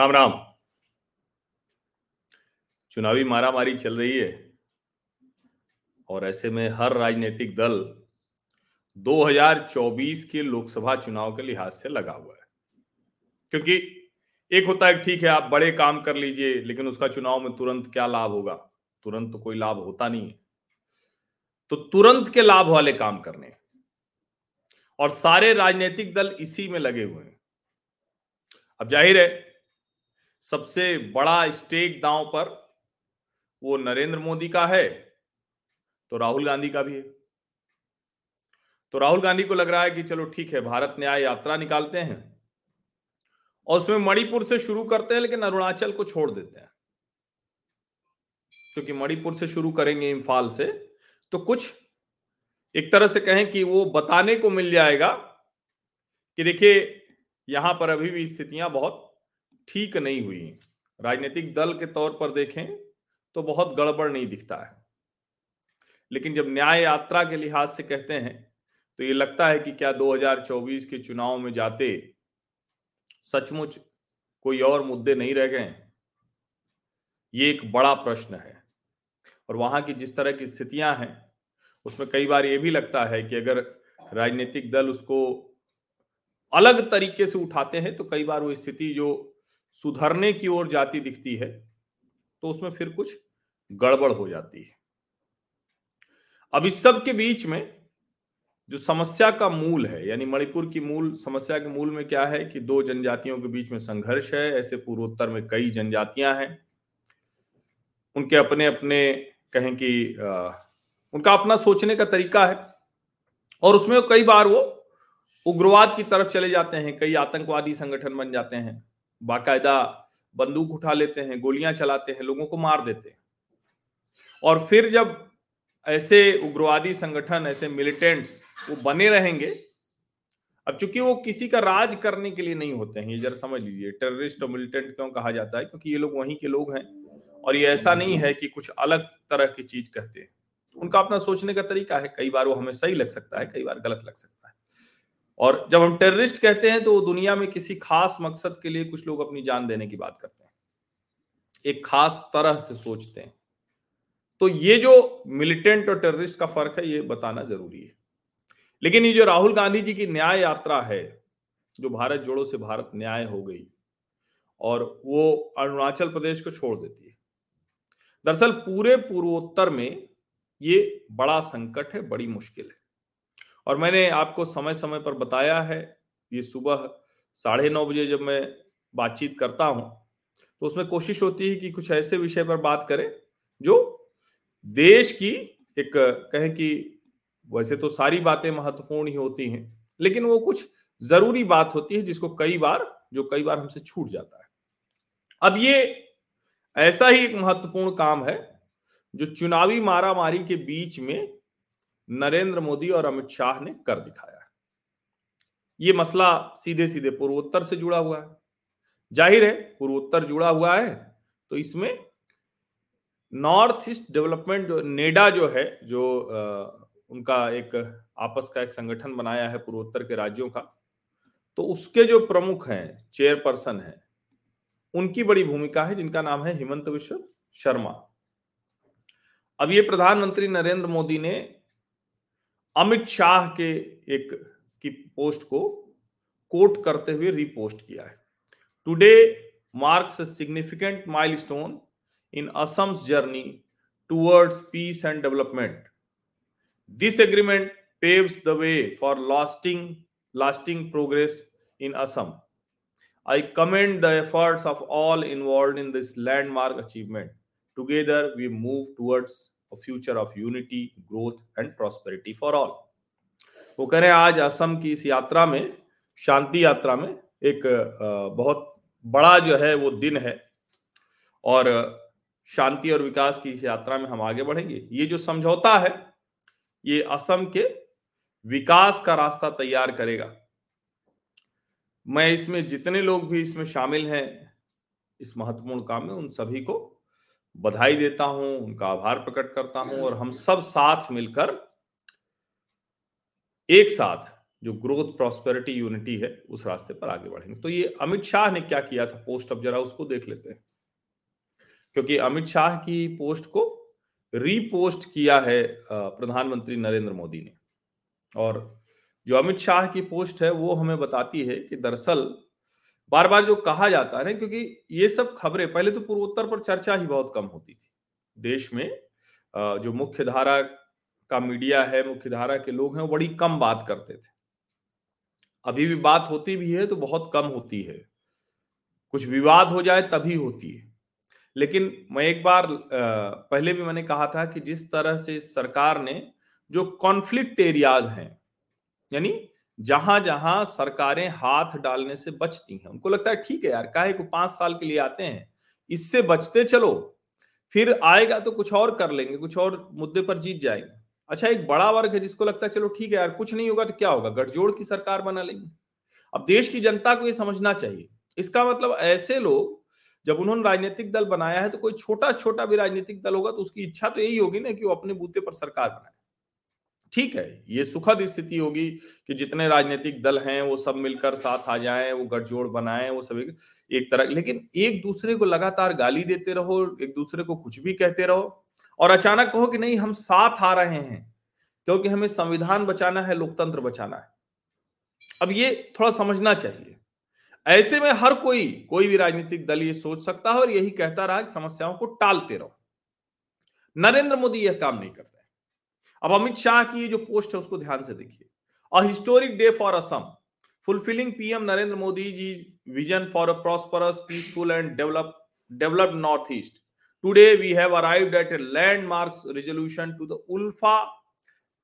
राम राम। चुनावी मारामारी चल रही है और ऐसे में हर राजनीतिक दल 2024 के लोकसभा चुनाव के लिहाज से लगा हुआ है। क्योंकि एक होता है, ठीक है, आप बड़े काम कर लीजिए, लेकिन उसका चुनाव में तुरंत क्या लाभ होगा? तुरंत तो कोई लाभ होता नहीं है। तो तुरंत के लाभ वाले काम करने और सारे राजनीतिक दल इसी में लगे हुए हैं। अब ज़ाहिर है सबसे बड़ा स्टेक दांव पर वो नरेंद्र मोदी का है तो राहुल गांधी का भी है। तो राहुल गांधी को लग रहा है कि चलो ठीक है, भारत न्याय यात्रा निकालते हैं और उसमें मणिपुर से शुरू करते हैं, लेकिन अरुणाचल को छोड़ देते हैं। क्योंकि मणिपुर से शुरू करेंगे इम्फाल से तो कुछ एक तरह से कहें कि वो बताने को मिल जाएगा कि देखिए, यहाँ पर अभी भी स्थितियाँ बहुत ठीक नहीं हुई। राजनीतिक दल के तौर पर देखें तो बहुत गड़बड़ नहीं दिखता है। लेकिन जब न्याय यात्रा के लिहाज से कहते हैं तो ये लगता है कि क्या 2024 के चुनाव में जाते सचमुच कोई और मुद्दे नहीं रह गए ये एक बड़ा प्रश्न है। और वहाँ की जिस तरह की स्थितियाँ हैं, उसमें कई बार ये भी लगता है कि अगर राजनीतिक दल उसको अलग तरीके से उठाते हैं तो कई बार वो स्थिति जो सुधरने की ओर जाती दिखती है तो उसमें फिर कुछ गड़बड़ हो जाती है। अब इस सब के बीच में जो समस्या का मूल है, यानी मणिपुर की मूल, समस्या के मूल में क्या है कि दो जनजातियों के बीच में संघर्ष है, ऐसे पूर्वोत्तर में कई जनजातियाँ हैं। उनके अपने अपने कहें कि उनका अपना सोचने का तरीका है, और उसमें कई बार वो उग्रवाद की तरफ़ चले जाते हैं, कई आतंकवादी संगठन बन जाते हैं। बाकायदा बंदूक उठा लेते हैं, गोलियाँ चलाते हैं, लोगों को मार देते हैं। और फिर जब ऐसे उग्रवादी संगठन, ऐसे मिलिटेंट्स वो बने रहेंगे, अब चूँकि वो किसी का राज करने के लिए नहीं होते हैं, ये जरा समझ लीजिए टेररिस्ट और मिलिटेंट क्यों कहा जाता है? क्योंकि ये लोग वहीं के लोग हैं और ये ऐसा नहीं है कि कुछ अलग तरह की चीज़ कहते हैं। उनका अपना सोचने का तरीका है, कई बार वो हमें सही लग सकता है, कई बार गलत लग सकता है। और जब हम टेररिस्ट कहते हैं तो दुनिया में किसी खास मकसद के लिए कुछ लोग अपनी जान देने की बात करते हैं। एक खास तरह से सोचते हैं। तो ये जो मिलिटेंट और टेररिस्ट का फ़र्क है, ये बताना ज़रूरी है। लेकिन ये जो राहुल गांधी जी की न्याय यात्रा है, जो भारत जोड़ो से भारत न्याय हो गई, और वो अरुणाचल प्रदेश को छोड़ देती है। दरअसल पूरे पूर्वोत्तर में ये बड़ा संकट है, बड़ी मुश्किल है। और मैंने आपको समय समय पर बताया है, ये सुबह साढ़े नौ बजे जब मैं बातचीत करता हूँ तो उसमें कोशिश होती है कि कुछ ऐसे विषय पर बात करें, जो देश की एक कहें कि वैसे तो सारी बातें महत्वपूर्ण ही होती हैं, लेकिन वो कुछ ज़रूरी बात होती है जिसको कई बार, जो कई बार हमसे छूट जाता है। अब ये ऐसा ही एक महत्वपूर्ण काम है, जो चुनावी मारामारी के बीच में नरेंद्र मोदी और अमित शाह ने कर दिखाया ये मसला सीधे सीधे पूर्वोत्तर से जुड़ा हुआ है। ज़ाहिर है पूर्वोत्तर जुड़ा हुआ है तो इसमें नॉर्थ ईस्ट डेवलपमेंट जो नेडा जो है जो आ, उनका एक आपस का एक संगठन बनाया है पूर्वोत्तर के राज्यों का तो उसके जो प्रमुख हैं चेयरपर्सन हैं उनकी बड़ी भूमिका है जिनका नाम है हिमंत विश्व शर्मा। अब ये प्रधानमंत्री नरेंद्र मोदी ने अमित शाह के एक, की पोस्ट को कोट करते हुए रिपोस्ट किया है। Today marks a significant milestone in Assam journey towards peace and development this agreement paves the way for lasting lasting progress in Assam I commend the efforts of all involve in this landmark achievement together we move towards a future of unity, growth, and prosperity for all. वो कह रहे हैं, आज असम की इस यात्रा में, शांति यात्रा में एक बहुत बड़ा जो है वो दिन है। और शांति और विकास की इस यात्रा में हम आगे बढ़ेंगे। ये जो समझौता है, ये असम के विकास का रास्ता तैयार करेगा। मैं इसमें जितने लोग भी इसमें शामिल हैं, इस महत्वपूर्ण काम में उन सभी को बधाई देता हूँ, उनका आभार प्रकट करता हूँ और हम सब साथ मिलकर एक साथ जो ग्रोथ प्रॉस्पेरिटी यूनिटी है, उस रास्ते पर आगे बढ़ेंगे। तो ये अमित शाह ने क्या किया था? पोस्ट अब जरा उसको देख लेते हैं। क्योंकि अमित शाह की पोस्ट को रीपोस्ट किया है प्रधानमंत्री नरेंद्र मोदी ने। और जो अमित शाह की पोस्ट है, वो हमें बताती है कि दरअसल बार बार जो कहा जाता है ना, क्योंकि ये सब खबरें, पहले तो पूर्वोत्तर पर चर्चा ही बहुत कम होती थी। देश में जो मुख्य धारा का मीडिया है, मुख्य धारा के लोग हैं बड़ी कम बात करते थे। अभी भी बात होती भी है तो बहुत कम होती है। कुछ विवाद हो जाए, तभी होती है। लेकिन मैं एक बार पहले भी मैंने कहा था कि जिस तरह से सरकार ने जो कॉन्फ्लिक्ट एरियाज़ हैं, यानी जहाँ जहाँ सरकारें हाथ डालने से बचती हैं। उनको लगता है, ठीक है यार, काहे को पाँच साल के लिए आते हैं? इससे बचते चलो, फिर आएगा तो कुछ और कर लेंगे, कुछ और मुद्दे पर जीत जाएँगे। अच्छा एक बड़ा वर्ग है जिसको लगता है, चलो ठीक है यार, कुछ नहीं होगा तो क्या होगा? गठजोड़ की सरकार बना लेंगे। अब देश की जनता को यह समझना चाहिए। इसका मतलब ऐसे लोग, जब उन्होंने राजनीतिक दल बनाया है तो कोई छोटा छोटा भी राजनीतिक दल होगा तो उसकी इच्छा तो यही होगी ना कि वो अपने बूते पर सरकार बनाए। ठीक है, ये सुखद स्थिति होगी कि जितने राजनीतिक दल हैं, वो सब मिलकर साथ आ जाएँ, वो गठजोड़ बनाएँ, वो सभी एक तरह, लेकिन एक दूसरे को लगातार गाली देते रहो, एक दूसरे को कुछ भी कहते रहो और अचानक कहो कि नहीं, हम साथ आ रहे हैं, क्योंकि हमें संविधान बचाना है, लोकतंत्र बचाना है। अब ये थोड़ा समझना चाहिए। ऐसे में हर कोई कोई भी राजनीतिक दल ये सोच सकता है और यही कहता रहा कि समस्याओं को टालते रहो। नरेंद्र मोदी यह काम नहीं करते। अब अमित शाह की जो पोस्ट है, उसको ध्यान से देखिए। A historic day for Assam fulfilling PM Narendra Modi ji vision for a prosperous peaceful and develop developed north east today we have arrived at a landmark resolution to the ULFA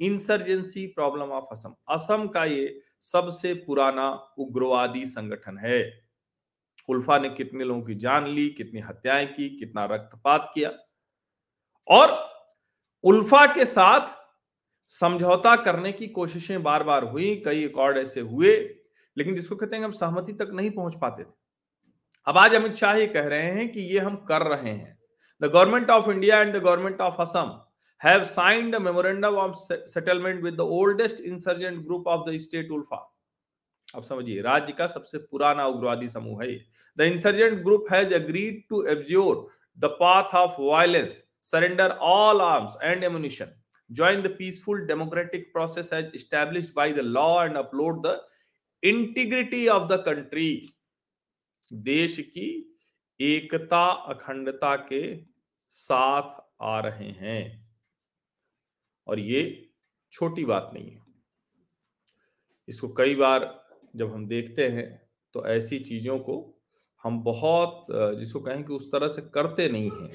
insurgency problem of Assam Assam का ये सबसे पुराना उग्रवादी संगठन है। उल्फा ने कितने लोगों की जान ली, कितनी हत्याएँ की, कितना रक्तपात किया। और उल्फा के साथ समझौता करने की कोशिशें बार बार हुई, कई रिकॉर्ड ऐसे हुए, लेकिन जिसको कहते हैं हम सहमति तक नहीं पहुँच पाते थे। अब आज अमित शाह ये कह रहे हैं कि ये हम कर रहे हैं। The government of India and the government of Assam have signed memorandum of settlement with the oldest insurgent group of the state ULFA अब समझिए, राज्य का सबसे पुराना उग्रवादी समूह है the insurgent group has to abjure the path of violence surrender all arms and ammunition join the peaceful democratic process as established by the law and upload the integrity of the country देश की एकता अखंडता के साथ आ रहे हैं और ये छोटी बात नहीं है इसको कई बार जब हम देखते हैं तो ऐसी चीज़ों को हम बहुत जिसको कहें कि उस तरह से करते नहीं हैं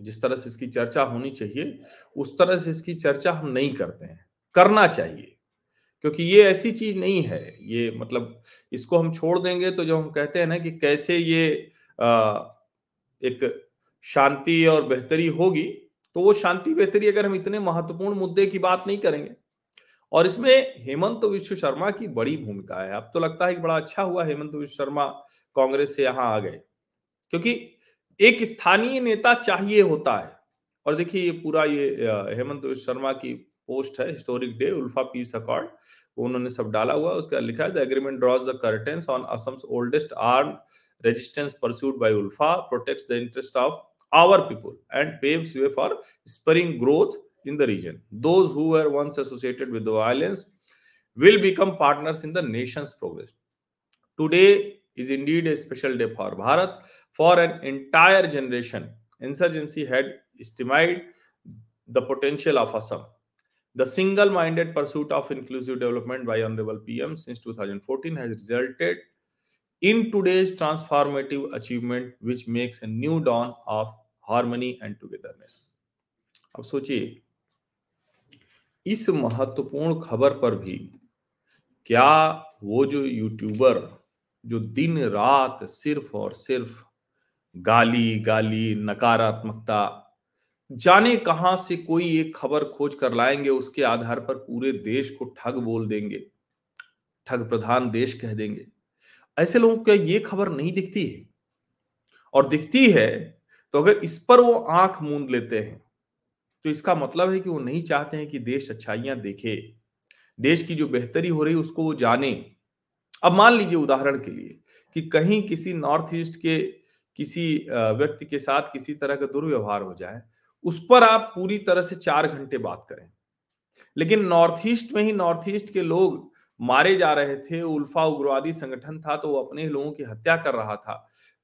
जिस तरह से इसकी चर्चा होनी चाहिए उस तरह से इसकी चर्चा हम नहीं करते हैं। करना चाहिए क्योंकि ये ऐसी चीज़ नहीं है। ये मतलब इसको हम छोड़ देंगे तो जो हम कहते हैं ना कि कैसे ये आ, एक शांति और बेहतरी होगी तो वो शांति बेहतरी अगर हम इतने महत्वपूर्ण मुद्दे की बात नहीं करेंगे। और इसमें हेमंत विश्व शर्मा की बड़ी भूमिका है। अब तो लगता है कि बड़ा अच्छा हुआ हेमंत विश्व शर्मा कांग्रेस से यहाँ आ गए क्योंकि एक स्थानीय नेता चाहिए होता है। और देखिए, ये पूरा ये हेमंत शर्मा की पोस्ट है, historic day, ULFA peace accord उन्होंने सब डाला हुआ उसके लिखा है agreement draws the curtains on Assam's oldest arm resistance pursued by ULFA, protects the interest of our people and paves way for spurring growth in the region. Those who with violence will become partners in the nation's progress. Today is indeed a special day for Bharat. For an entire generation, insurgency had estimated the potential of Assam. The single minded pursuit of inclusive development by Honorable PM since 2014 has resulted in today's transformative achievement, which makes a new dawn of harmony and togetherness. अब सोचिए इस महत्वपूर्ण खबर पर भी क्या वो जो यूट्यूबर जो दिन रात सिर्फ़ और सिर्फ़ गाली गाली, नकारात्मकता। जाने कहाँ से कोई एक खबर खोज कर लाएँगे, उसके आधार पर पूरे देश को ठग बोल देंगे, ठग प्रधान देश कह देंगे। ऐसे लोगों को ये खबर नहीं दिखती है? और दिखती है तो अगर इस पर वो आँख मूंद लेते हैं तो इसका मतलब है कि वो नहीं चाहते हैं कि देश अच्छाइयाँ देखे। देश की जो बेहतरी हो रही, उसको वो जाने। अब मान लीजिए उदाहरण के लिए कि कहीं किसी नॉर्थ ईस्ट के किसी व्यक्ति के साथ किसी तरह का दुर्व्यवहार हो जाए, उस पर आप पूरी तरह से चार घंटे बात करें। लेकिन नॉर्थ ईस्ट में ही नॉर्थ ईस्ट के लोग मारे जा रहे थे, उल्फा उग्रवादी संगठन था तो वो अपने लोगों की हत्या कर रहा था,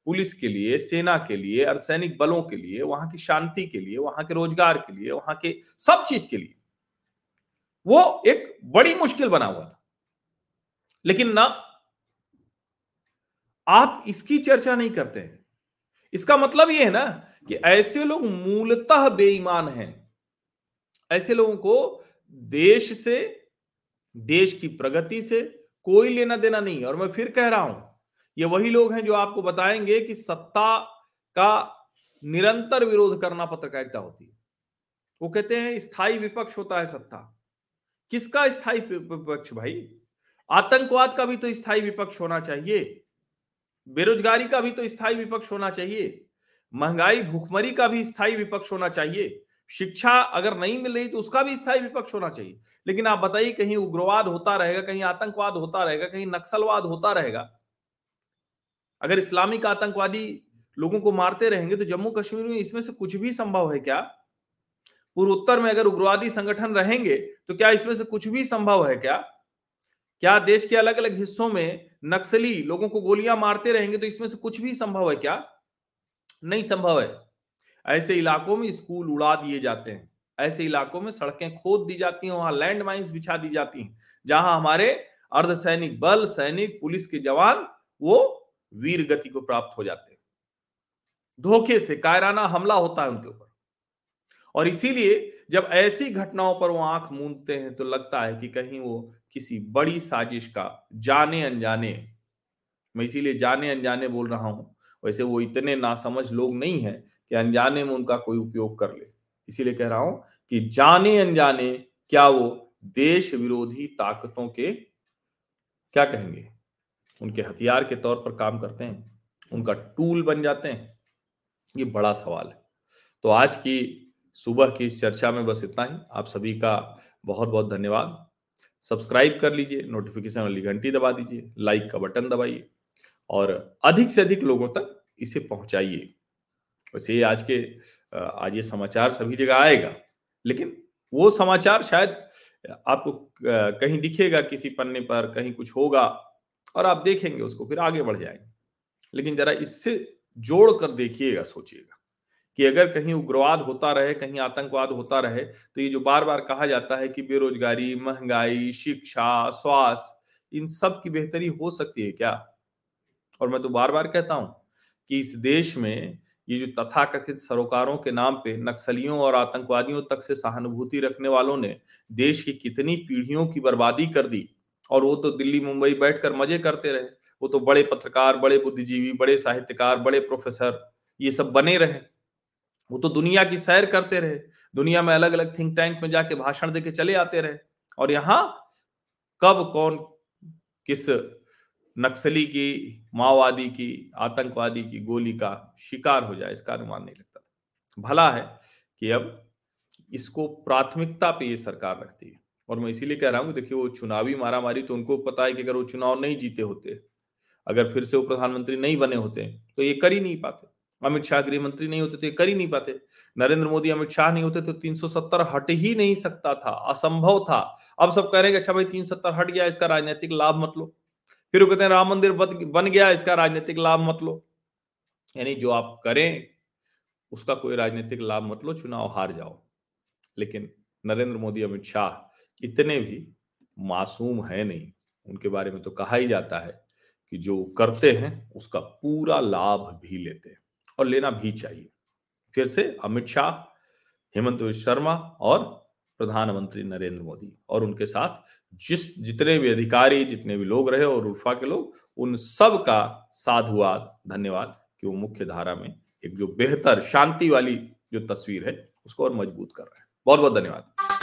पुलिस के लिए, सेना के लिए, अर्धसैनिक बलों के लिए, वहाँ की शांति के लिए, वहाँ के रोज़गार के लिए, वहाँ के सब चीज़ के लिए। वो एक बड़ी मुश्किल बना हुआ था। लेकिन ना, आप इसकी चर्चा नहीं करते हैं। इसका मतलब यह है ना कि ऐसे लोग मूलतः बेईमान हैं। ऐसे लोगों को देश से, देश की प्रगति से कोई लेना देना नहीं और मैं फिर कह रहा हूँ, ये वही लोग हैं जो आपको बताएँगे कि सत्ता का निरंतर विरोध करना पत्रकारिता होती है। वो कहते हैं, स्थायी विपक्ष होता है सत्ता। किसका स्थायी विपक्ष भाई? आतंकवाद का भी तो स्थायी विपक्ष होना चाहिए। बेरोजगारी का भी तो स्थायी विपक्ष होना चाहिए। महँगाई, भूखमरी का भी स्थायी विपक्ष होना चाहिए। शिक्षा अगर नहीं मिल रही तो उसका भी स्थायी विपक्ष होना चाहिए। लेकिन आप बताइए, कहीं उग्रवाद होता रहेगा, कहीं आतंकवाद होता रहेगा, कहीं नक्सलवाद होता रहेगा। अगर इस्लामिक आतंकवादी लोगों को मारते रहेंगे तो जम्मू कश्मीर में इसमें से कुछ भी संभव है क्या? पूर्वोत्तर में अगर उग्रवादी संगठन रहेंगे तो क्या इसमें से कुछ भी संभव है क्या? क्या देश के अलग अलग हिस्सों में नक्सली लोगों को गोलियाँ मारते रहेंगे तो इसमें से कुछ भी संभव है क्या? नहीं संभव है। ऐसे इलाकों में स्कूल उड़ा दिए जाते हैं। ऐसे इलाकों में सड़कें खोद दी जाती हैं, वहाँ लैंड बिछा दी जाती हैं, जहाँ हमारे अर्धसैनिक बल, सैनिक, पुलिस के जवान, वो वीर गति को प्राप्त हो जाते हैं। धोखे से कायराना हमला होता है उनके ऊपर। और इसीलिए जब ऐसी घटनाओं पर वो आँख मूंदते हैं तो लगता है कि कहीं वो किसी बड़ी साजिश का जाने अनजाने मैं इसीलिए जाने अनजाने बोल रहा हूँ। वैसे वो इतने नासमझ लोग नहीं है कि अनजाने में उनका कोई उपयोग कर ले। इसीलिए कह रहा हूँ कि जाने अनजाने क्या वो देश विरोधी ताकतों के क्या कहेंगे? उनके हथियार के तौर पर काम करते हैं, उनका टूल बन जाते हैं। ये बड़ा सवाल है। तो आज की सुबह की इस चर्चा में बस इतना ही। आप सभी का बहुत बहुत धन्यवाद। सब्सक्राइब कर लीजिए नोटिफिकेशन वाली घंटी दबा दीजिए लाइक का बटन दबाइए और अधिक से अधिक लोगों तक इसे पहुंचाइए। वैसे आज के आज ये समाचार सभी जगह आएगा, लेकिन वो समाचार शायद आपको कहीं दिखेगा किसी पन्ने पर, कहीं कुछ होगा और आप देखेंगे उसको, फिर आगे बढ़ जाएँगे। लेकिन जरा इससे जोड़ कर देखिएगा, सोचिएगा। कि अगर कहीं उग्रवाद होता रहे, कहीं आतंकवाद होता रहे तो ये जो बार बार कहा जाता है कि बेरोजगारी, महँगाई, शिक्षा, स्वास्थ्य, इन सब की बेहतरी हो सकती है क्या? और मैं तो बार बार कहता हूँ कि इस देश में ये जो तथाकथित सरोकारों के नाम पे नक्सलियों और आतंकवादियों तक से सहानुभूति रखने वालों ने देश की कितनी पीढ़ियों की बर्बादी कर दी। और वो तो दिल्ली, मुंबई बैठकर मज़े करते रहे। वो तो बड़े पत्रकार, बड़े बुद्धिजीवी, बड़े साहित्यकार, बड़े प्रोफेसर, ये सब बने रहे। वो तो दुनिया की सैर करते रहे, दुनिया में अलग अलग थिंक टैंक में जाके भाषण देके चले आते रहे। और यहाँ कब कौन किस नक्सली की, माओवादी की, आतंकवादी की गोली का शिकार हो जाए, इसका अनुमान नहीं लगता भला है कि अब इसको प्राथमिकता पे ये सरकार रखती है। और मैं इसीलिए कह रहा हूँ देखिए, वो चुनावी मारामारी तो उनको पता है कि अगर वो चुनाव नहीं जीते होते, अगर फिर से वो प्रधानमंत्री नहीं बने होते तो ये कर ही नहीं पाते। अमित शाह गृह मंत्री नहीं होते तो ये कर ही नहीं पाते। नरेंद्र मोदी, अमित शाह नहीं होते तो 370 हट ही नहीं सकता था, असंभव था। अब सब कह रहे हैं अच्छा भाई, तीन सौ सत्तर हट गया, इसका राजनीतिक लाभ मत लो। फिर वो कहते हैं, राम मंदिर बन गया, इसका राजनीतिक लाभ मत लो। यानी जो आप करें, उसका कोई राजनीतिक लाभ मत लो, चुनाव हार जाओ। लेकिन नरेंद्र मोदी, अमित शाह इतने भी मासूम है नहीं। उनके बारे में तो कहा ही जाता है कि जो करते हैं, उसका पूरा लाभ भी लेते हैं। और लेना भी चाहिए। फिर से अमित शाह, हेमंत शर्मा और प्रधानमंत्री नरेंद्र मोदी और उनके साथ जिस जितने भी अधिकारी, जितने भी लोग रहे और उल्फा के लोग, उन सब का साधुवाद, धन्यवाद कि वो मुख्य धारा में एक जो बेहतर, शांति वाली जो तस्वीर है, उसको और मज़बूत कर रहे हैं। बहुत बहुत धन्यवाद।